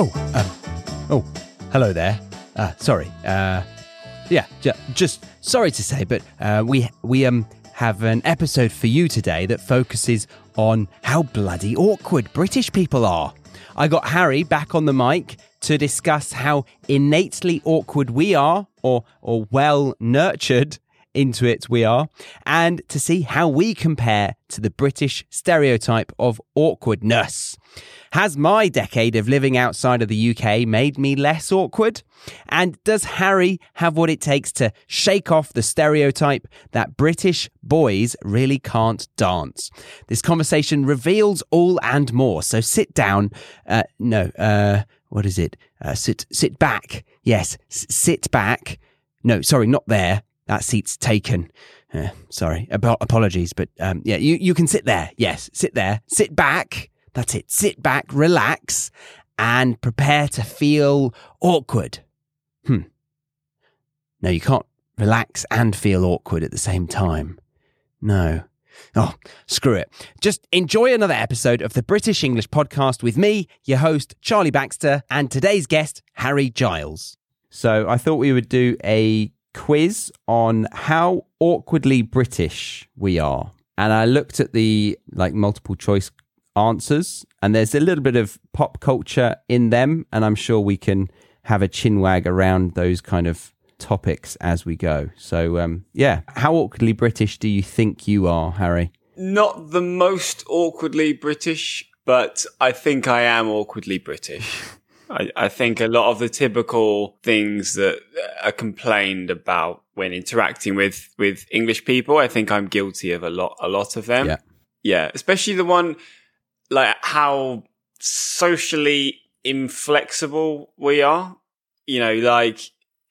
Oh, um, oh, hello there. Uh, sorry. Uh, yeah, ju- just sorry to say, but uh, we we um have an episode for you today that focuses on how bloody awkward British people are. I got Harry back on the mic to discuss how innately awkward we are, or or well nurtured into it we are, and to see how we compare to the British stereotype of awkwardness. Has my decade of living outside of the UK made me less awkward? And does Harry have what it takes to shake off the stereotype that British boys really can't dance? This conversation reveals all and more. So sit down. Uh, no, uh, what is it? Uh, sit, sit back. Yes, s- sit back. No, sorry, not there. That seat's taken. Uh, sorry, Ap- apologies, but um, yeah, you, you can sit there. Yes, sit there. Sit back. That's it. Sit back, relax, and prepare to feel awkward. Hmm. No, you can't relax and feel awkward at the same time. No. Oh, screw it. Just enjoy another episode of the British English podcast with me, your host, Charlie Baxter, and today's guest, Harry Giles. So I thought we would do a quiz on how awkwardly British we are. And I looked at the like multiple choice answers and there's a little bit of pop culture in them and I'm sure we can have a chin wag around those kind of topics as we go. So um yeah, how awkwardly British do you think you are, Harry? Not the most awkwardly British, but I think I am awkwardly British. I, I think a lot of the typical things that are complained about when interacting with, with English people, I think I'm guilty of a lot, a lot of them. Yeah. Yeah. Especially the one, like how socially inflexible we are. You know, like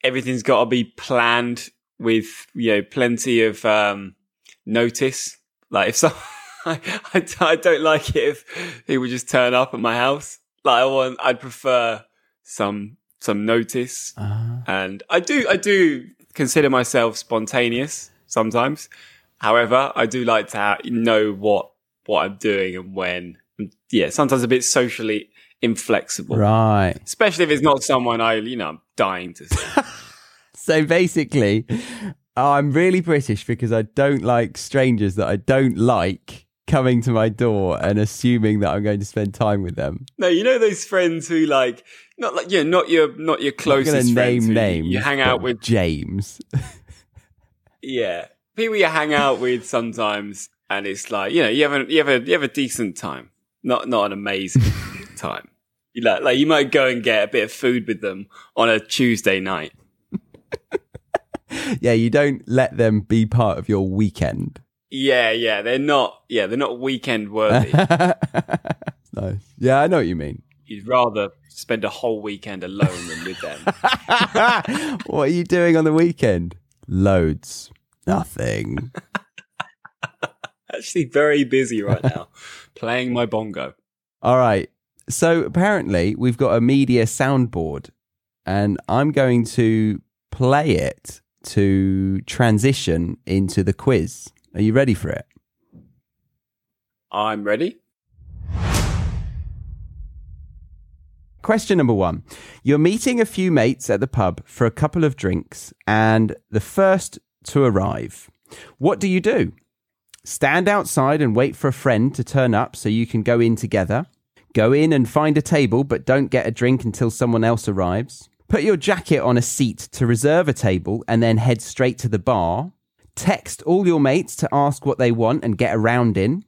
everything's got to be planned with, you know, plenty of, um, notice. Like if so, I, I, I don't like it if he would just turn up at my house. Like I want, I'd prefer some, some notice. Uh, And I do, I do consider myself spontaneous sometimes. However, I do like to ha- know what, what I'm doing and when. Yeah, sometimes a bit socially inflexible. right. Especially if it's not someone I, you know, I'm dying to see. So basically, I'm really British because I don't like strangers that I don't like coming to my door and assuming that I'm going to spend time with them. no, you know those friends who like, not like, yeah, not your, not your closest name names. You hang out with James. Yeah. People you hang out with sometimes and it's like, you know, you have a you have a you have a decent time. Not not an amazing time. You like like you might go and get a bit of food with them on a Tuesday night. yeah, you don't let them be part of your weekend. Yeah, yeah. They're not yeah, they're not weekend worthy. nice. Yeah, I know what you mean. You'd rather spend a whole weekend alone than with them. what are you doing on the weekend? Loads. Nothing. Actually very busy right now. Playing my bongo. All right. So apparently we've got a media soundboard and I'm going to play it to transition into the quiz. Are you ready for it? I'm ready. Question number one. You're meeting a few mates at the pub for a couple of drinks and the first to arrive. What do you do? Stand outside and wait for a friend to turn up so you can go in together. Go in and find a table, but don't get a drink until someone else arrives. Put your jacket on a seat to reserve a table and then head straight to the bar. Text all your mates to ask what they want and get a round in.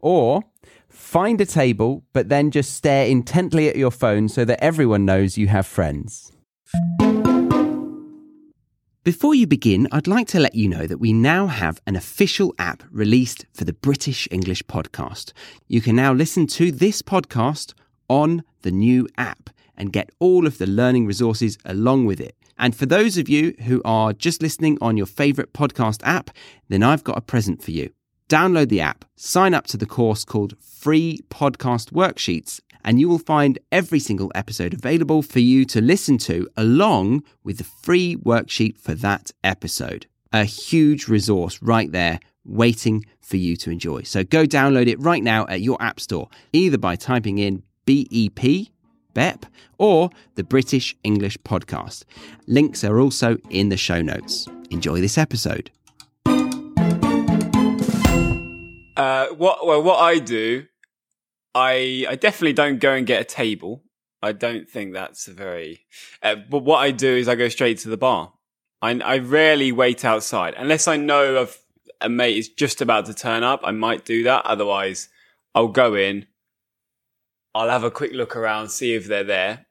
Or find a table, but then just stare intently at your phone so that everyone knows you have friends. Before you begin, I'd like to let you know that we now have an official app released for the British English podcast. You can now listen to this podcast on the new app and get all of the learning resources along with it. And for those of you who are just listening on your favorite podcast app, then I've got a present for you. Download the app, sign up to the course called Free Podcast Worksheets, and you will find every single episode available for you to listen to along with the free worksheet for that episode. A huge resource right there waiting for you to enjoy. So go download it right now at your app store, either by typing in BEP BEP or the British English Podcast. Links are also in the show notes. Enjoy this episode. Uh, what well, what I do, I I definitely don't go and get a table. I don't think that's a very. Uh, but what I do is I go straight to the bar. I I rarely wait outside unless I know of a mate is just about to turn up. I might do that. Otherwise, I'll go in. I'll have a quick look around, see if they're there,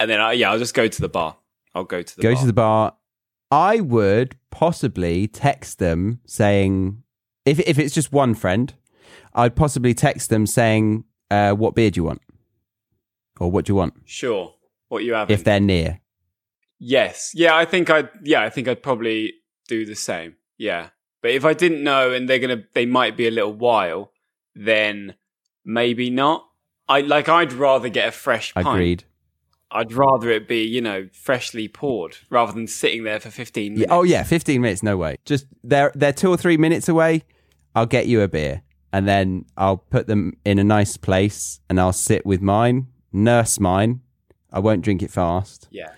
and then I, yeah, I'll just go to the bar. I'll go to the Go bar. to the bar. I would possibly text them saying, if if it's just one friend, I'd possibly text them saying, uh, "What beer do you want?" or "What do you want?" Sure. What you have? If they're near. Yes. Yeah, I think I'd yeah, I think I'd probably do the same. Yeah. But if I didn't know and they're gonna they might be a little while, then maybe not. I like I'd rather get a fresh pint. Agreed. I'd rather it be, you know, freshly poured rather than sitting there for fifteen Yeah, minutes. oh yeah, fifteen minutes. No way. Just they're they're two or three minutes away. I'll get you a beer, and then I'll put them in a nice place, and I'll sit with mine, nurse mine. I won't drink it fast. Yeah.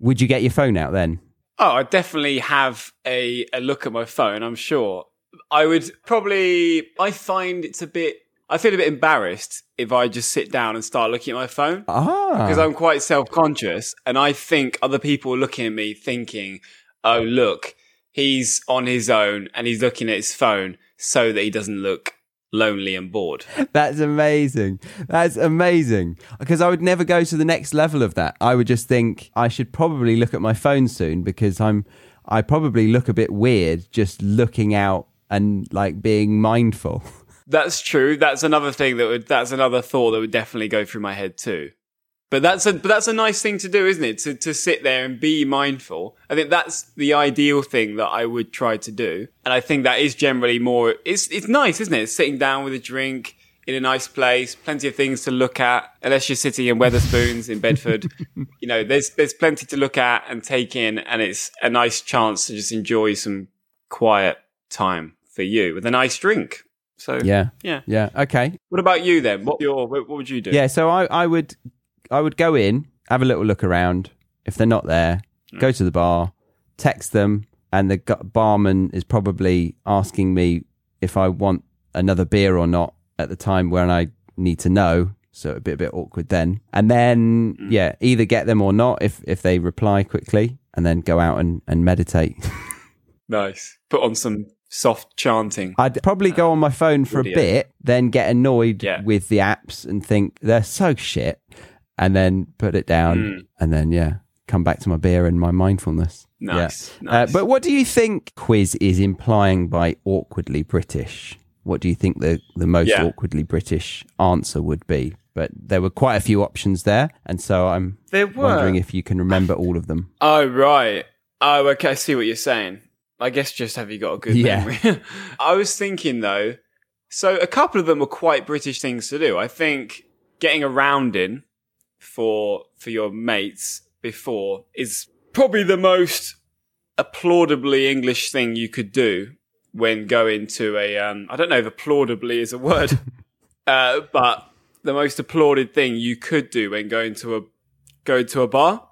Would you get your phone out then? Oh, I definitely have a, a look at my phone, I'm sure. I would probably I find it's a bit I feel a bit embarrassed if I just sit down and start looking at my phone. Ah, because I'm quite self conscious and I think other people are looking at me thinking, oh, look, he's on his own and he's looking at his phone so that he doesn't look lonely and bored. That's amazing. That's amazing. Because I would never go to the next level of that. I would just think I should probably look at my phone soon because I'm I probably look a bit weird just looking out and like being mindful. That's true. That's another thing that would, that's another thought that would definitely go through my head too. But that's a, but that's a nice thing to do, isn't it? To, to sit there and be mindful. I think that's the ideal thing that I would try to do. And I think that is generally more, it's, it's nice, isn't it? Sitting down with a drink in a nice place, plenty of things to look at, unless you're sitting in Wetherspoons in Bedford. you know, there's, there's plenty to look at and take in. And it's a nice chance to just enjoy some quiet time for you with a nice drink. So Yeah. yeah. Yeah. Okay. What about you then? What your what would you do? Yeah, so I, I would I would go in, have a little look around. If they're not there, go mm. to the bar, text them, and the barman is probably asking me if I want another beer or not at the time when I need to know. So it'd be a bit awkward then. And then mm. yeah, either get them or not if if they reply quickly, and then go out and, and meditate. Nice. Put on some soft chanting. I'd probably go ah, on my phone for a bit, then get annoyed Yeah. with the apps and think they're so shit, and then put it down, Mm. and then yeah, come back to my beer and my mindfulness. Nice. Yeah. Uh, but what do you think Quiz is implying by awkwardly British? What do you think the, the most Yeah. awkwardly British answer would be? But there were quite a few options there, and so I'm there were. wondering if you can remember all of them. Oh right. Oh okay. I see what you're saying. I guess just have you got a good Yeah. memory? I was thinking though. So a couple of them were quite British things to do. I think getting around in for for your mates before is probably the most applaudably English thing you could do when going to a um I don't know if applaudibly is a word. uh but the most applauded thing you could do when going to a going to a bar.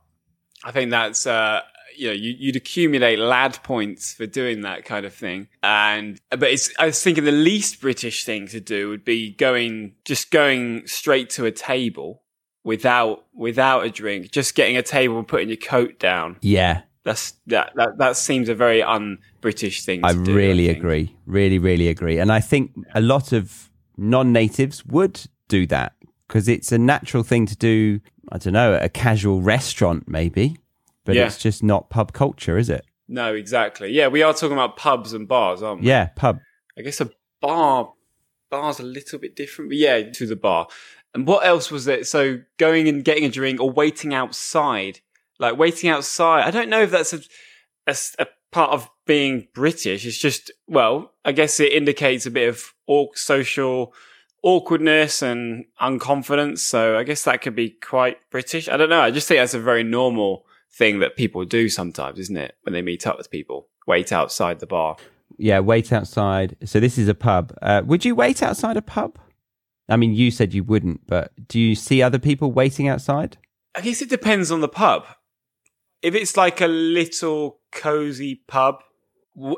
I think that's uh you know you, you'd accumulate lad points for doing that kind of thing and but it's i was thinking the least british thing to do would be going just going straight to a table without without a drink just getting a table and putting your coat down Yeah, that's that that, that seems a very un-british thing to I do, really think. agree. Really, really agree. And I think a lot of non natives would do that because it's a natural thing to do. I don't know, at a casual restaurant, maybe, but Yeah. it's just not pub culture, is it? no exactly yeah we are talking about pubs and bars aren't we Yeah, pub. I guess a bar bar's a little bit different, but yeah, to the bar. And what else was it? So going and getting a drink or waiting outside, like waiting outside. I don't know if that's a part of being British. It's just well, I guess it indicates a bit of social awkwardness and unconfidence. So I guess that could be quite British. I don't know. I just think that's a very normal thing that people do sometimes, isn't it? When they meet up with people, wait outside the bar. Yeah, wait outside. So this is a pub. Uh, would you wait outside a pub? I mean, you said you wouldn't, but do you see other people waiting outside? I guess it depends on the pub. If it's like a little cozy pub,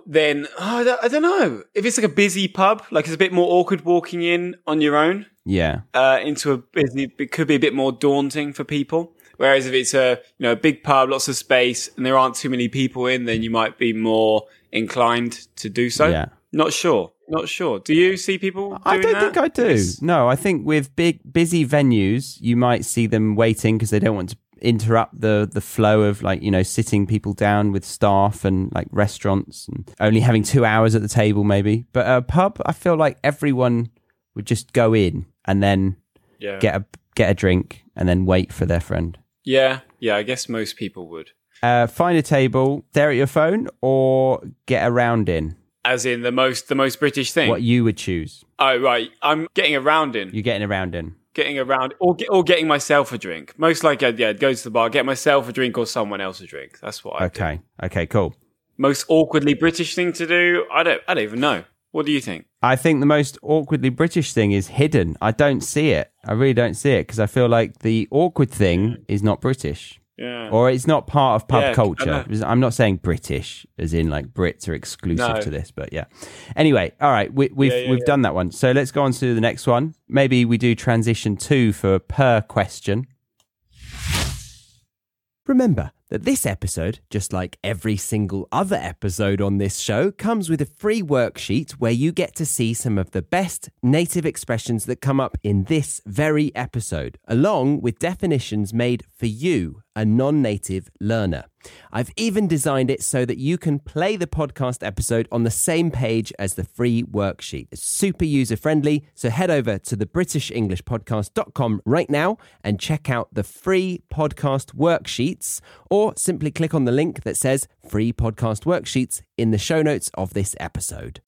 then oh, I don't- I don't know. If it's like a busy pub, like it's a bit more awkward walking in on your own Yeah. uh, into a busy, it could be a bit more daunting for people. Whereas if it's a you know a big pub, lots of space, and there aren't too many people in, then you might be more inclined to do so. Yeah. Not sure. Not sure. Do you see people? Doing I don't that? think I do. No, I think with big busy venues, you might see them waiting because they don't want to interrupt the the flow of like you know sitting people down with staff and like restaurants and only having two hours at the table maybe. But a pub, I feel like everyone would just go in and then Yeah. get a get a drink and then wait for their friend. Yeah. Yeah. I guess most people would. Uh, find a table, stare at your phone, or get around in. As in the most the most British thing. What you would choose. Oh right, I'm getting around in, You're getting around in. getting around, or get, or getting myself a drink. Most like I'd, yeah, I'd go to the bar, get myself a drink, or someone else a drink. That's what I do. Okay. Okay. Cool. Most awkwardly British thing to do? I don't, I don't even know. What do you think? I think the most awkwardly British thing is hidden. I don't see it. I really don't see it because I feel like the awkward thing is not British Yeah. or it's not part of pub Yeah, culture. I'm not saying British as in like Brits are exclusive No. to this, but yeah. Anyway, all right, we, we've Yeah, we've done that one. So let's go on to the next one. Maybe we do transition two for per question. Remember that this episode, just like every single other episode on this show, comes with a free worksheet where you get to see some of the best native expressions that come up in this very episode, along with definitions made for you, a non native learner. I've even designed it so that you can play the podcast episode on the same page as the free worksheet. It's super user friendly, so head over to the britishenglishpodcast.com right now and check out the free podcast worksheets or simply click on the link that says free podcast worksheets in the show notes of this episode.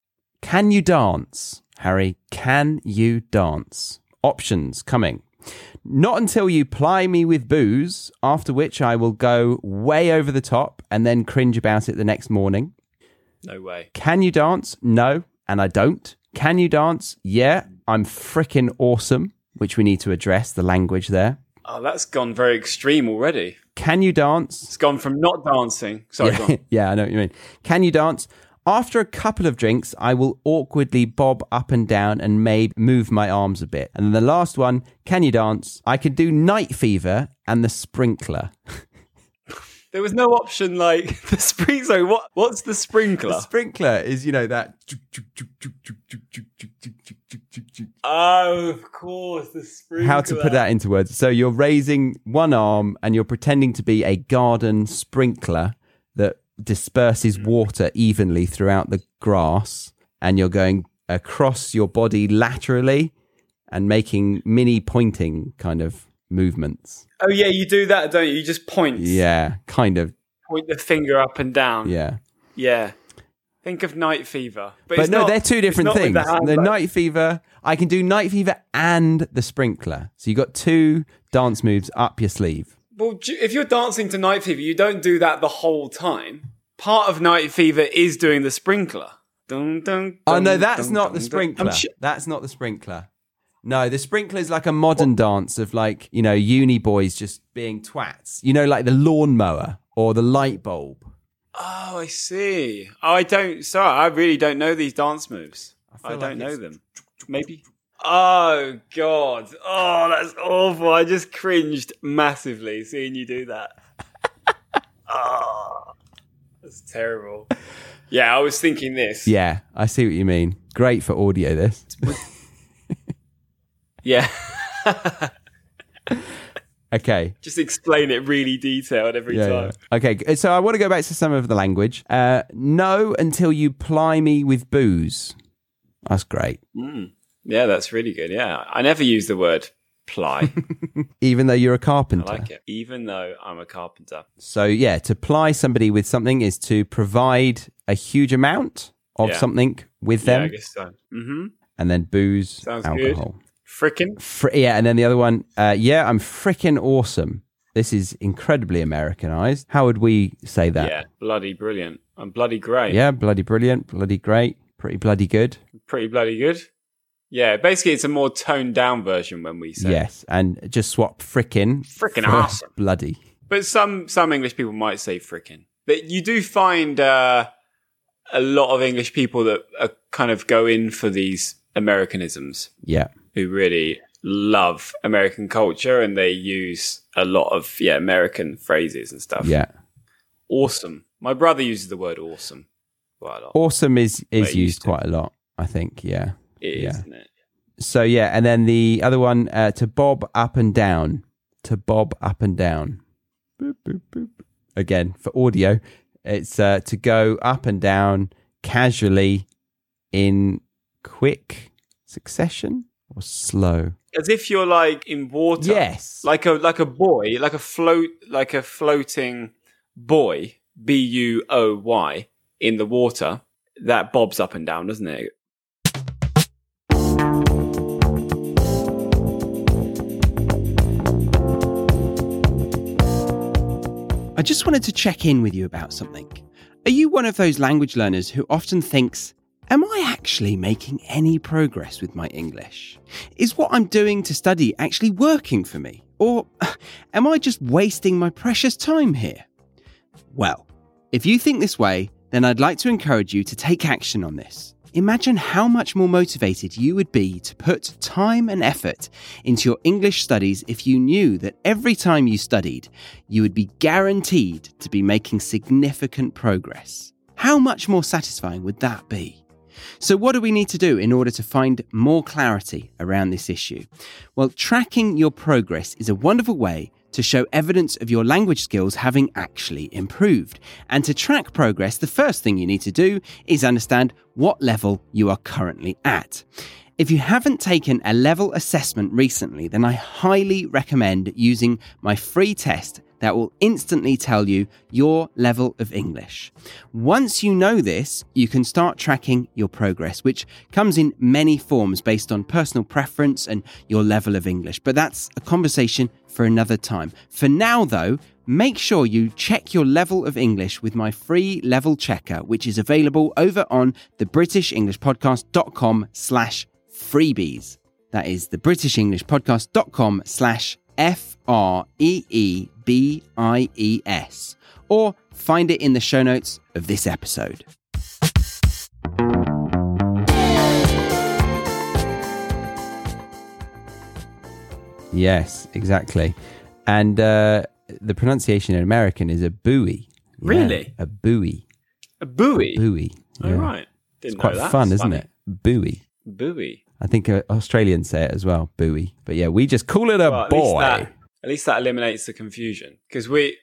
Can you dance? Harry, can you dance? Options coming. Not until you ply me with booze, after which I will go way over the top and then cringe about it the next morning. No way. Can you dance? No, and I don't. Can you dance? Yeah, I'm freaking awesome, which we need to address the language there. Oh, that's gone very extreme already. Can you dance? It's gone from not dancing. Sorry, Yeah, yeah, I know what you mean. Can you dance? After a couple of drinks, I will awkwardly bob up and down and maybe move my arms a bit. And then the last one, can you dance? I can do night fever and the sprinkler. There was no option like the spring. Sorry, what? What's the sprinkler? The sprinkler is, you know, that. oh, of course, the sprinkler. How to put that into words. So you're raising one arm and you're pretending to be a garden sprinkler that disperses mm. water evenly throughout the grass. And you're going across your body laterally and making mini pointing kind of movements. Oh yeah, you do that, don't you? You just point. Yeah, kind of. Point the finger up and down. Yeah. Yeah. Think of night fever. But, But no, not- they're two different things. the The night fever, I can do night fever and the sprinkler. So you got two dance moves up your sleeve. Well, if you're dancing to night fever, you don't do that the whole time. Part of night fever is doing the sprinkler. Dun, dun, Oh no, that's dun, not dun, the sprinkler. I'm sh- That's not the sprinkler. No, the sprinkler is like a modern dance of like, you know, uni boys just being twats. You know, like the lawnmower or the light bulb. oh, I see. Oh, I don't. Sorry, I really don't know these dance moves. I, feel don't like know them. Maybe. Oh God! Oh, that's awful. I just cringed massively seeing you do that. oh, that's terrible. Yeah, I was thinking this. Yeah, I see what you mean. Great for audio this. Yeah. Okay. Just explain it really detailed every Yeah, time. yeah. Okay, so I want to go back to some of the language. Uh, no until you ply me with booze. That's great. Mm. Yeah, that's really good. Yeah, I never use the word ply. Even though you're a carpenter. like it, even though I'm a carpenter. So yeah, to ply somebody with something is to provide a huge amount of Yeah. something with Yeah, I them, guess so. Mm-hmm. and then booze, Sounds good. alcohol. Frickin'. Fr- yeah, and then the other one, uh, yeah, I'm freaking awesome. This is incredibly Americanized. How would we say that? Yeah, bloody brilliant. I'm bloody great. Yeah, bloody brilliant, bloody great, pretty bloody good. Pretty bloody good. Yeah, basically, it's a more toned down version when we say Yes, and just swap frickin' Frickin' awesome. bloody. But some some English people might say frickin'. But you do find uh, a lot of English people that are kind of go in for these Americanisms Yeah, who really love American culture and they use a lot of yeah American phrases and stuff. yeah. Awesome. My brother uses the word awesome quite a lot. Awesome is is used used quite a lot. I think. Yeah. It is, yeah. isn't it? So yeah, and then the other one uh, to bob up and down, to bob up and down. Boop, boop, boop. Again for audio, it's uh, to go up and down casually in quick succession or slow. As if you're like in water. Yes. Like a like a boy, like a float like a floating boy, B U O Y, in the water. That bobs up and down, doesn't it? I just wanted to check in with you about something. Are you one of those language learners who often thinks, Am I actually making any progress with my English? Is what I'm doing to study actually working for me? Or am I just wasting my precious time here? Well, if you think this way, then I'd like to encourage you to take action on this. Imagine how much more motivated you would be to put time and effort into your English studies if you knew that every time you studied, you would be guaranteed to be making significant progress. How much more satisfying would that be? So, what do we need to do in order to find more clarity around this issue? Well, tracking your progress is a wonderful way to show evidence of your language skills having actually improved. And to track progress, the first thing you need to do is understand what level you are currently at. If you haven't taken a level assessment recently, then I highly recommend using my free test that will instantly tell you your level of English. Once you know this, you can start tracking your progress, which comes in many forms based on personal preference and your level of English. But that's a conversation for another time. For now, though, make sure you check your level of English with my free level checker, which is available over on the britishenglishpodcast.com slash freebies. That is the britishenglishpodcast.com slash F R E E B I E S. Or find it in the show notes of this episode. Yes, exactly. And uh, the pronunciation in American is a buoy. Yeah, Really? A buoy. A buoy. Buoy. Oh, yeah. right. Didn't It's quite that. fun, isn't funny. it? Buoy. Buoy. I think uh, Australians say it as well, buoy. But yeah, we just call it a Well, at least boy. that at least that eliminates the confusion because we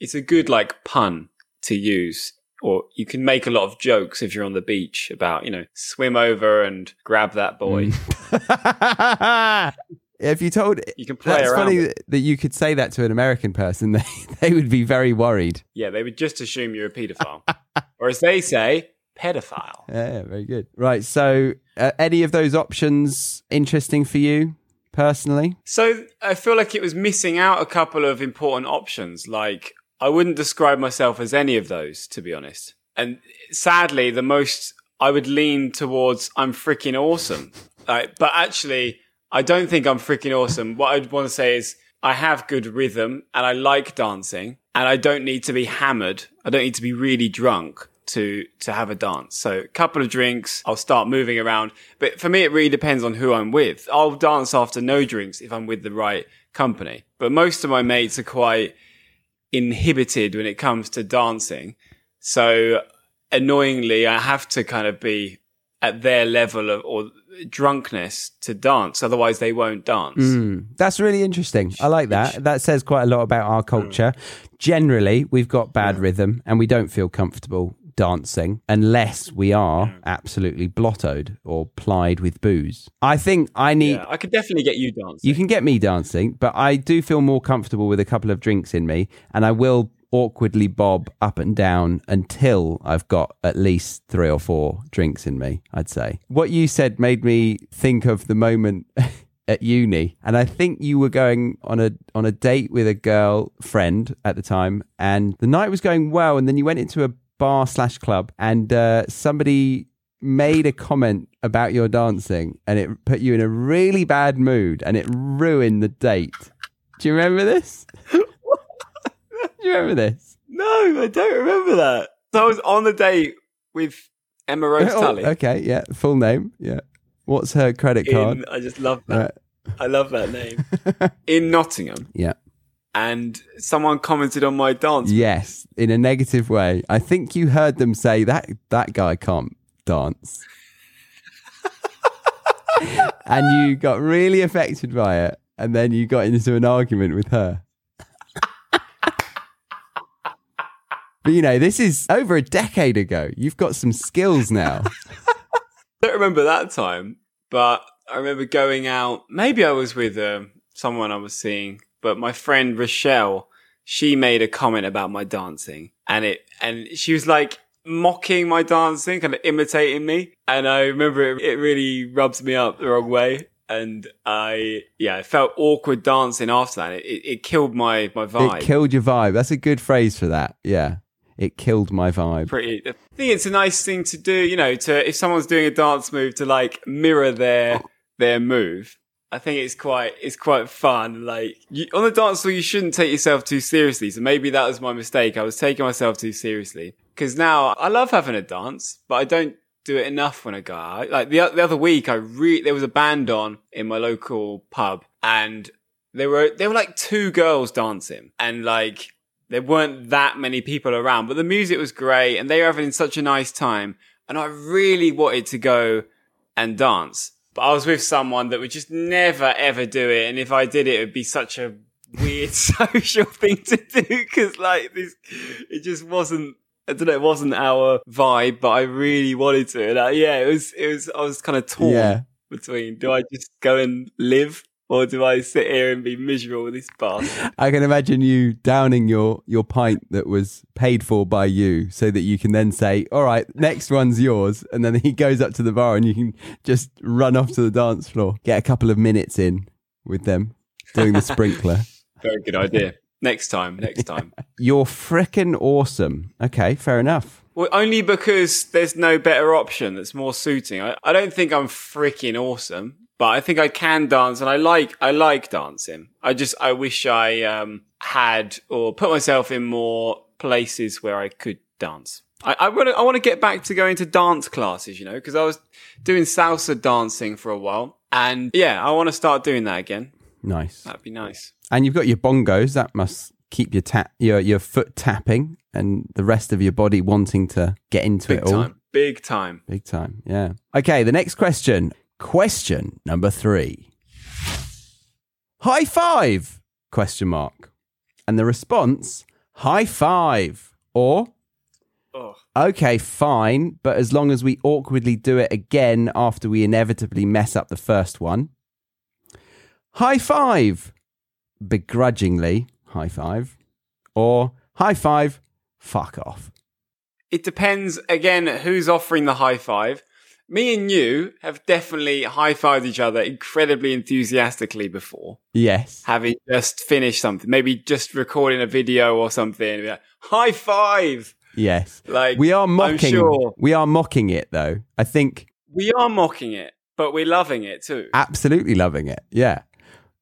it's a good like pun to use or you can make a lot of jokes if you're on the beach about you know swim over and grab that boy Mm. if you told, you can play that's around funny it. that, you could say that to an American person. They they would be very worried. yeah they would just assume you're a pedophile or as they say pedophile Yeah, very good. Right. So, uh, any of those options interesting for you personally? so i feel like it was missing out a couple of important options. Like i wouldn't describe myself as any of those to be honest. And sadly the most i would lean towards i'm freaking awesome. Like, but actually i don't think i'm freaking awesome. What i'd want to say is i have good rhythm and i like dancing and i don't need to be hammered. I don't need to be really drunk to to have a dance. So a couple of drinks, I'll start moving around. But for me it really depends on who I'm with. I'll dance after no drinks if I'm with the right company. But most of my mates are quite inhibited when it comes to dancing. So annoyingly I have to kind of be at their level of or drunkenness to dance otherwise they won't dance. Mm, that's really interesting. I like that. That says quite a lot about our culture. Generally, we've got bad rhythm and we don't feel comfortable dancing unless we are absolutely blottoed or plied with booze. I think I need. Yeah, I could definitely get you dancing. You can get me dancing, but I do feel more comfortable with a couple of drinks in me, and I will awkwardly bob up and down until I've got at least three or four drinks in me, I'd say. What you said made me think of the moment at uni, and I think you were going on a on a date with a girl friend at the time, and the night was going well, and then you went into a bar slash club, and uh, somebody made a comment about your dancing and it put you in a really bad mood and it ruined the date. Do you remember this? Do you remember this? No, I don't remember that. So I was on a date with Emma Rose Oh, Tully. okay, yeah. Full name. Yeah. What's her credit card? In, I just love that. Right. I love that name. in Nottingham. Yeah. And someone commented on my dance. Yes, in a negative way. I think you heard them say that that guy can't dance. and you got really affected by it and then you got into an argument with her. but you know, this is over a decade ago. You've got some skills now. I don't remember that time, but I remember going out. Maybe I was with um, someone I was seeing, but my friend Rochelle, she made a comment about my dancing, and it and she was like mocking my dancing, kind of imitating me, and I remember it, it really rubs me up the wrong way. And I, yeah, I felt awkward dancing after that. It, it, it killed my my vibe. It killed your vibe. That's a good phrase for that. Yeah. It killed my vibe. pretty. I think it's a nice thing to do, you know, to if someone's doing a dance move to like mirror their their move. I think it's quite it's quite fun. Like you, on the dance floor, you shouldn't take yourself too seriously. So maybe that was my mistake. I was taking myself too seriously because now I love having a dance, but I don't do it enough when I go out. Like the the other week, I re- there was a band on in my local pub, and there were there were like two girls dancing, and like there weren't that many people around, but the music was great and they were having such a nice time. And I really wanted to go and dance, but I was with someone that would just never ever do it. And if I did it, it would be such a weird social thing to do. Cause like this, it just wasn't, I don't know, it wasn't our vibe, but I really wanted to. And yeah, it was, it was, I was kind of torn Yeah. between do I just go and live or do I sit here and be miserable with this bastard? I can imagine you downing your your pint that was paid for by you, so that you can then say, "All right, next one's yours," and then he goes up to the bar and you can just run off to the dance floor, get a couple of minutes in with them doing the sprinkler. Very good idea. Next time, next time. You're frickin' awesome. Okay, fair enough. Well, only because there's no better option that's more suiting. I, I don't think I'm freaking awesome, but I think I can dance and I like, I like dancing. I just, I wish I, um, had or put myself in more places where I could dance. I, I want to, I want to get back to going to dance classes, you know, because I was doing salsa dancing for a while. And yeah, I want to start doing that again. Nice. That'd be nice. And you've got your bongos. That must keep your tap your your foot tapping and the rest of your body wanting to get into Big it all. time. Big time. Big time. Yeah. Okay, the next question. Question number 3. High five? Question mark. And the response, high five or Oh. okay, fine, but as long as we awkwardly do it again after we inevitably mess up the first one. High five, begrudgingly, high five, or high five, fuck off. It depends again who's offering the high five. Me and you have definitely high fived each other incredibly enthusiastically before, Yes. having just finished something, maybe just recording a video or something. like, high five! Yes. Like We are I'm mocking sure we are mocking it though. I think we are mocking it, but we're loving it too. absolutely loving it. Yeah.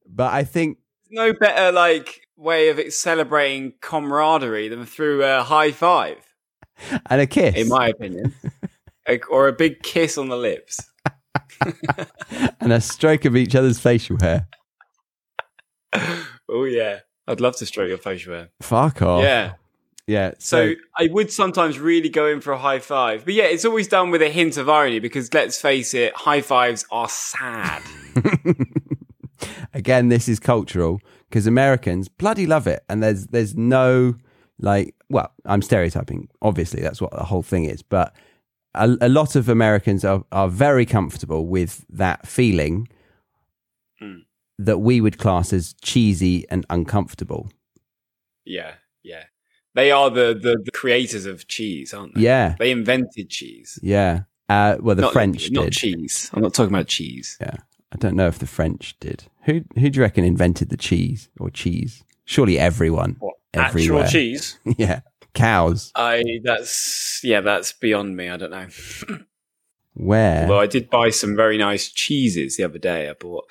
But I think no better like way of celebrating camaraderie than through a high five, and a kiss. in my opinion, or a big kiss on the lips. and a stroke of each other's facial hair. Oh yeah, I'd love to stroke your facial hair. Fuck off. Yeah. Yeah. So, So I would sometimes really go in for a high five. But yeah, it's always done with a hint of irony because let's face it, high fives are sad. again, this is cultural because Americans bloody love it, and there's there's no like. Well, I'm stereotyping. Obviously, that's what the whole thing is. But a, a lot of Americans are are very comfortable with that feeling Mm. that we would class as cheesy and uncomfortable. yeah, yeah. They are the, the, the creators of cheese, aren't they? Yeah. They invented cheese. Yeah. Uh, well, the not, French not did. cheese. I'm not talking about cheese. Yeah. I don't know if the French did. Who who do you reckon invented the cheese or cheese? Surely everyone. What, Everywhere. actual cheese? yeah. Cows. I that's yeah, that's beyond me. I don't know. Where? Although I did buy some very nice cheeses the other day. I bought,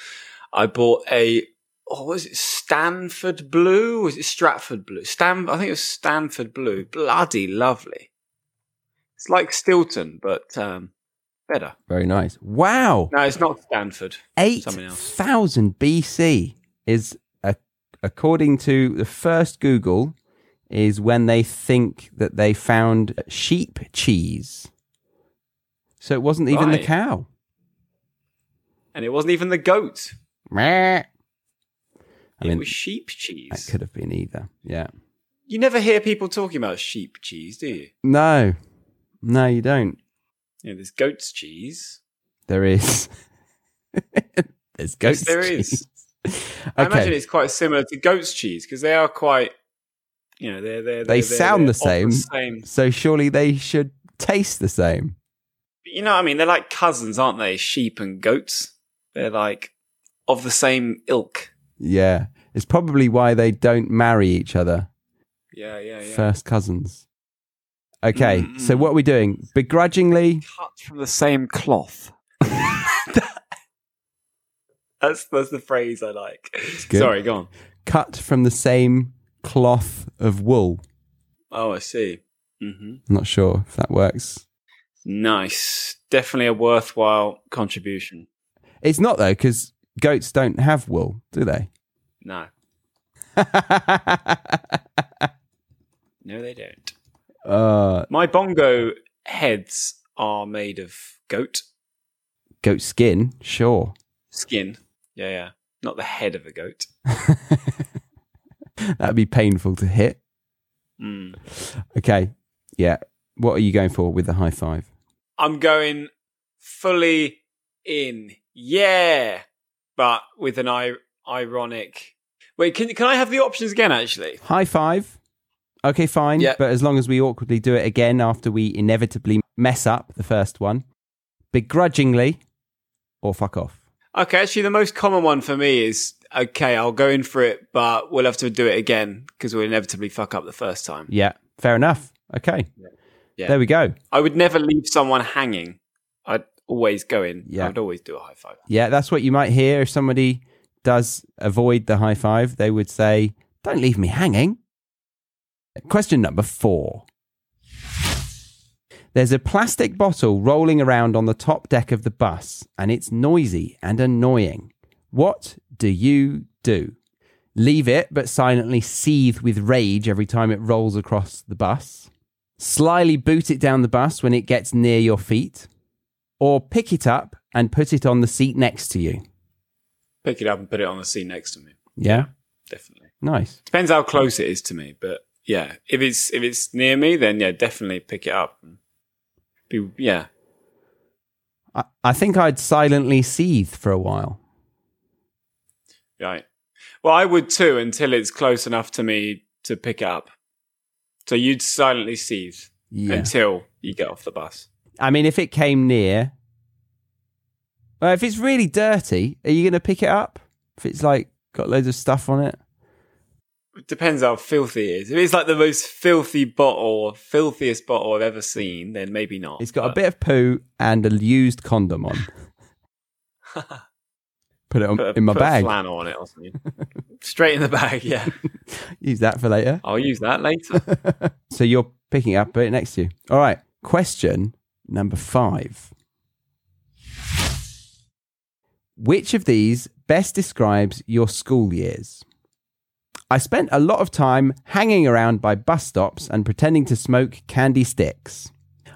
I bought a, oh, was it Stanford Blue? Was it Stratford Blue? Stan, I think it was Stanford Blue. Bloody lovely. It's like Stilton, but um, better. Very nice. Wow. No, it's not Stanford. 8000 BC is, a, according to the first Google, is when they think that they found sheep cheese. So it wasn't even the cow. And it wasn't even the goat. Meh. I it mean, was sheep cheese. that could have been either. Yeah. You never hear people talking about sheep cheese, do you? No. No, you don't. Know, there's goat's cheese. There is. There's goat's there cheese. is. I imagine it's quite similar to goat's cheese because they are quite, you know, they're they're, They they're, sound they're the same. of same. So surely they should taste the same. You know, what I mean, they're like cousins, aren't they? Sheep and goats. They're like of the same ilk. Yeah. It's probably why they don't marry each other. Yeah, yeah, yeah. First cousins. Okay. Mm, So what are we doing? Begrudgingly. Cut from the same cloth. that's that's the phrase I like. Sorry, go on. cut from the same cloth of wool. Oh, I see. hmm I'm not sure if that works. Nice. Definitely a worthwhile contribution. It's not though, because goats don't have wool, do they? No, no, they don't. uh, My bongo heads are made of goat goat skin, sure. skin. Yeah, yeah. Not the head of a goat. That'd be painful to hit. Mm. Okay. Yeah. What are you going for with the high five? I'm going fully in. Yeah. But with an I- ironic. Wait, can, can I have the options again, actually? High five. Okay, fine. Yeah. But as long as we awkwardly do it again after we inevitably mess up the first one, begrudgingly or fuck off. Okay, actually, the most common one for me is okay, I'll go in for it, but we'll have to do it again because we'll inevitably fuck up the first time. Yeah. Fair enough. Okay. Yeah. There we go. I would never leave someone hanging. I'd always go in. Yeah. I'd always do a high five. Yeah, that's what you might hear if somebody does avoid the high five. They would say, Don't leave me hanging. Question number four. There's a plastic bottle rolling around on the top deck of the bus, and it's noisy and annoying. What do you do? Leave it, but silently seethe with rage every time it rolls across the bus? Slyly boot it down the bus when it gets near your feet? Or pick it up and put it on the seat next to you? Pick it up and put it on the seat next to me. Yeah, Definitely. nice. Depends how close it is to me, but yeah, if it's if it's near me, then yeah, definitely pick it up. Be, yeah, I, I think I'd silently seethe for a while. Right. Well, I would too until it's close enough to me to pick it up. So you'd silently seethe Yeah. until you get off the bus. I mean, if it came near, well, if it's really dirty, are you going to pick it up? If it's like got loads of stuff on it? It depends how filthy it is. If it's like the most filthy bottle, filthiest bottle I've ever seen, then maybe not. It's got a bit of poo and a used condom on. Put it on, put in my bag. flannel on it or something. Straight in the bag. Yeah, Use that for later. I'll use that later. So you're picking up, put it next to you. All right. Question number five. Which of these best describes your school years? I spent a lot of time hanging around by bus stops and pretending to smoke candy sticks.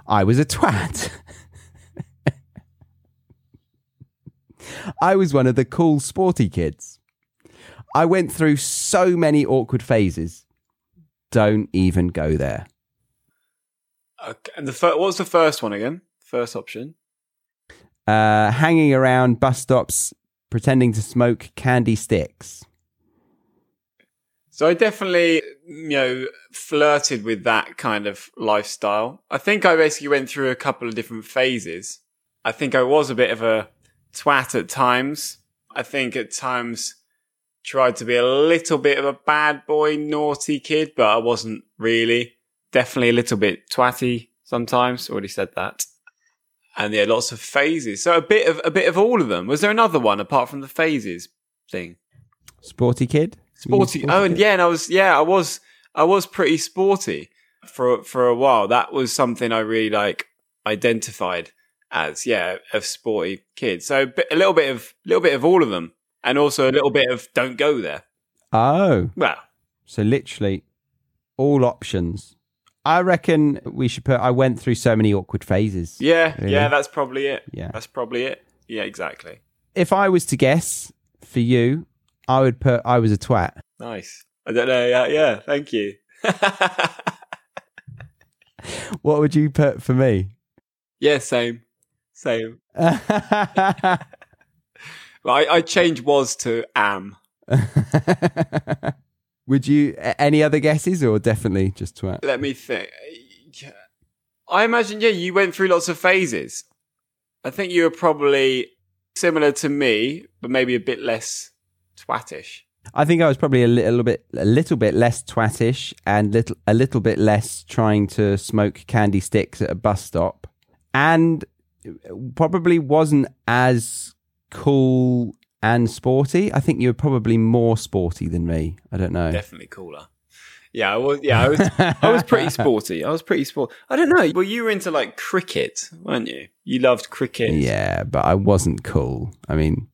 I was a twat. I was one of the cool, sporty kids. I went through so many awkward phases. Don't even go there. Okay. And the fir- what was the first one again? First option. Uh, hanging around bus stops, pretending to smoke candy sticks. So I definitely, you know, flirted with that kind of lifestyle. I think I basically went through a couple of different phases. I think I was a bit of a twat at times. I think at times tried to be a little bit of a bad boy, naughty kid, but I wasn't really. Definitely a little bit twatty sometimes. Already said that. and yeah, lots of phases. So a bit of a bit of all of them. Was there another one apart from the phases thing? Sporty kid. You Sporty. Oh, and kid? yeah, and I was yeah, I was I was pretty sporty for for a while. That was something I really like identified as yeah, a sporty kid. So a little bit of little bit of all of them, and also a little bit of don't go there. Oh, Well, so literally all options. I reckon we should put. I went through so many awkward phases. yeah, Really? yeah, that's probably it. Yeah. That's probably it. Yeah, exactly. If I was to guess for you, I would put I was a twat. Nice. I don't know. Yeah, yeah. Thank you. What would you put for me? yeah, same, same. Well, I, I changed was to am. would you? Any other guesses, or definitely just twat? Let me think. I imagine, yeah, you went through lots of phases. I think you were probably similar to me, but maybe a bit less twattish. I think I was probably a little bit, a little bit less twattish, and little, a little bit less trying to smoke candy sticks at a bus stop, and probably wasn't as cool and sporty. I think you were probably more sporty than me. I don't know. Definitely cooler. Yeah, I was. Yeah, I was. I was pretty sporty. I was pretty sport. I don't know. Well, you were into like cricket, weren't you? You loved cricket. Yeah, but I wasn't cool. I mean,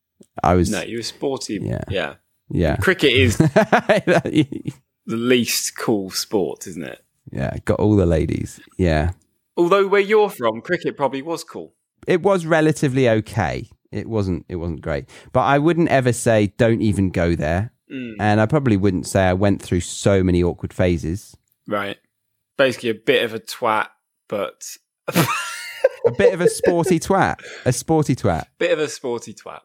I was. No, you were sporty. Yeah. Yeah. Yeah. Cricket is the least cool sport, isn't it? yeah, got all the ladies. Yeah. Although where you're from, cricket probably was cool. It was relatively okay. It wasn't it wasn't great. But I wouldn't ever say don't even go there. Mm. And I probably wouldn't say I went through so many awkward phases. Right. Basically, a bit of a twat, but A bit of a sporty twat. A sporty twat. bit of a sporty twat.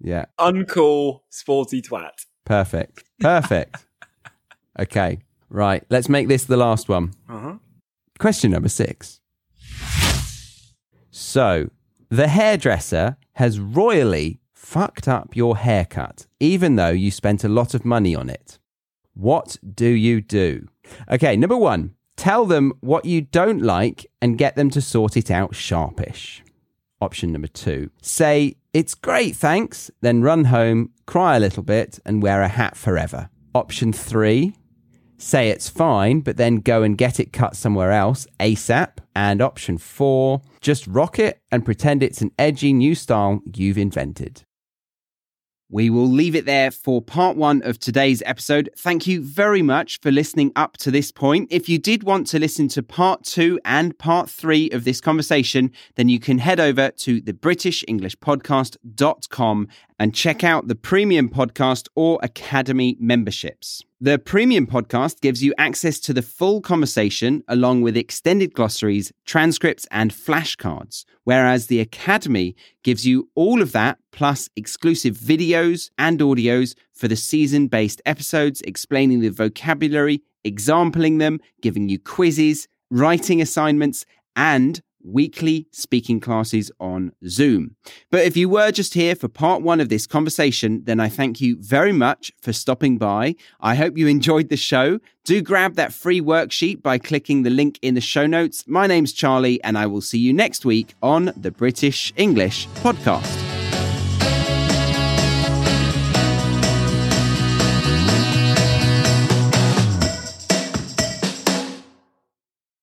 Yeah. Uncool sporty twat. Perfect. Perfect. okay. Right. Let's make this the last one. Uh huh. Question number six. So, the hairdresser has royally fucked up your haircut, even though you spent a lot of money on it. What do you do? Okay, number one, tell them what you don't like and get them to sort it out sharpish. Option number two, say, it's great, thanks, then run home, cry a little bit, and wear a hat forever. Option three, say it's fine, but then go and get it cut somewhere else ASAP. And option four, just rock it and pretend it's an edgy new style you've invented. We will leave it there for part one of today's episode. Thank you very much for listening up to this point. If you did want to listen to part two and part three of this conversation, then you can head over to the BritishEnglishPodcast.com and check out the premium podcast or academy memberships. The premium podcast gives you access to the full conversation along with extended glossaries, transcripts, and flashcards, whereas the academy gives you all of that plus exclusive videos and audios for the season based episodes explaining the vocabulary, exampling them, giving you quizzes, writing assignments, and weekly speaking classes on Zoom. But if you were just here for part one of this conversation, then I thank you very much for stopping by. I hope you enjoyed the show. Do grab that free worksheet by clicking the link in the show notes. My name's Charlie, and I will see you next week on the British English Podcast.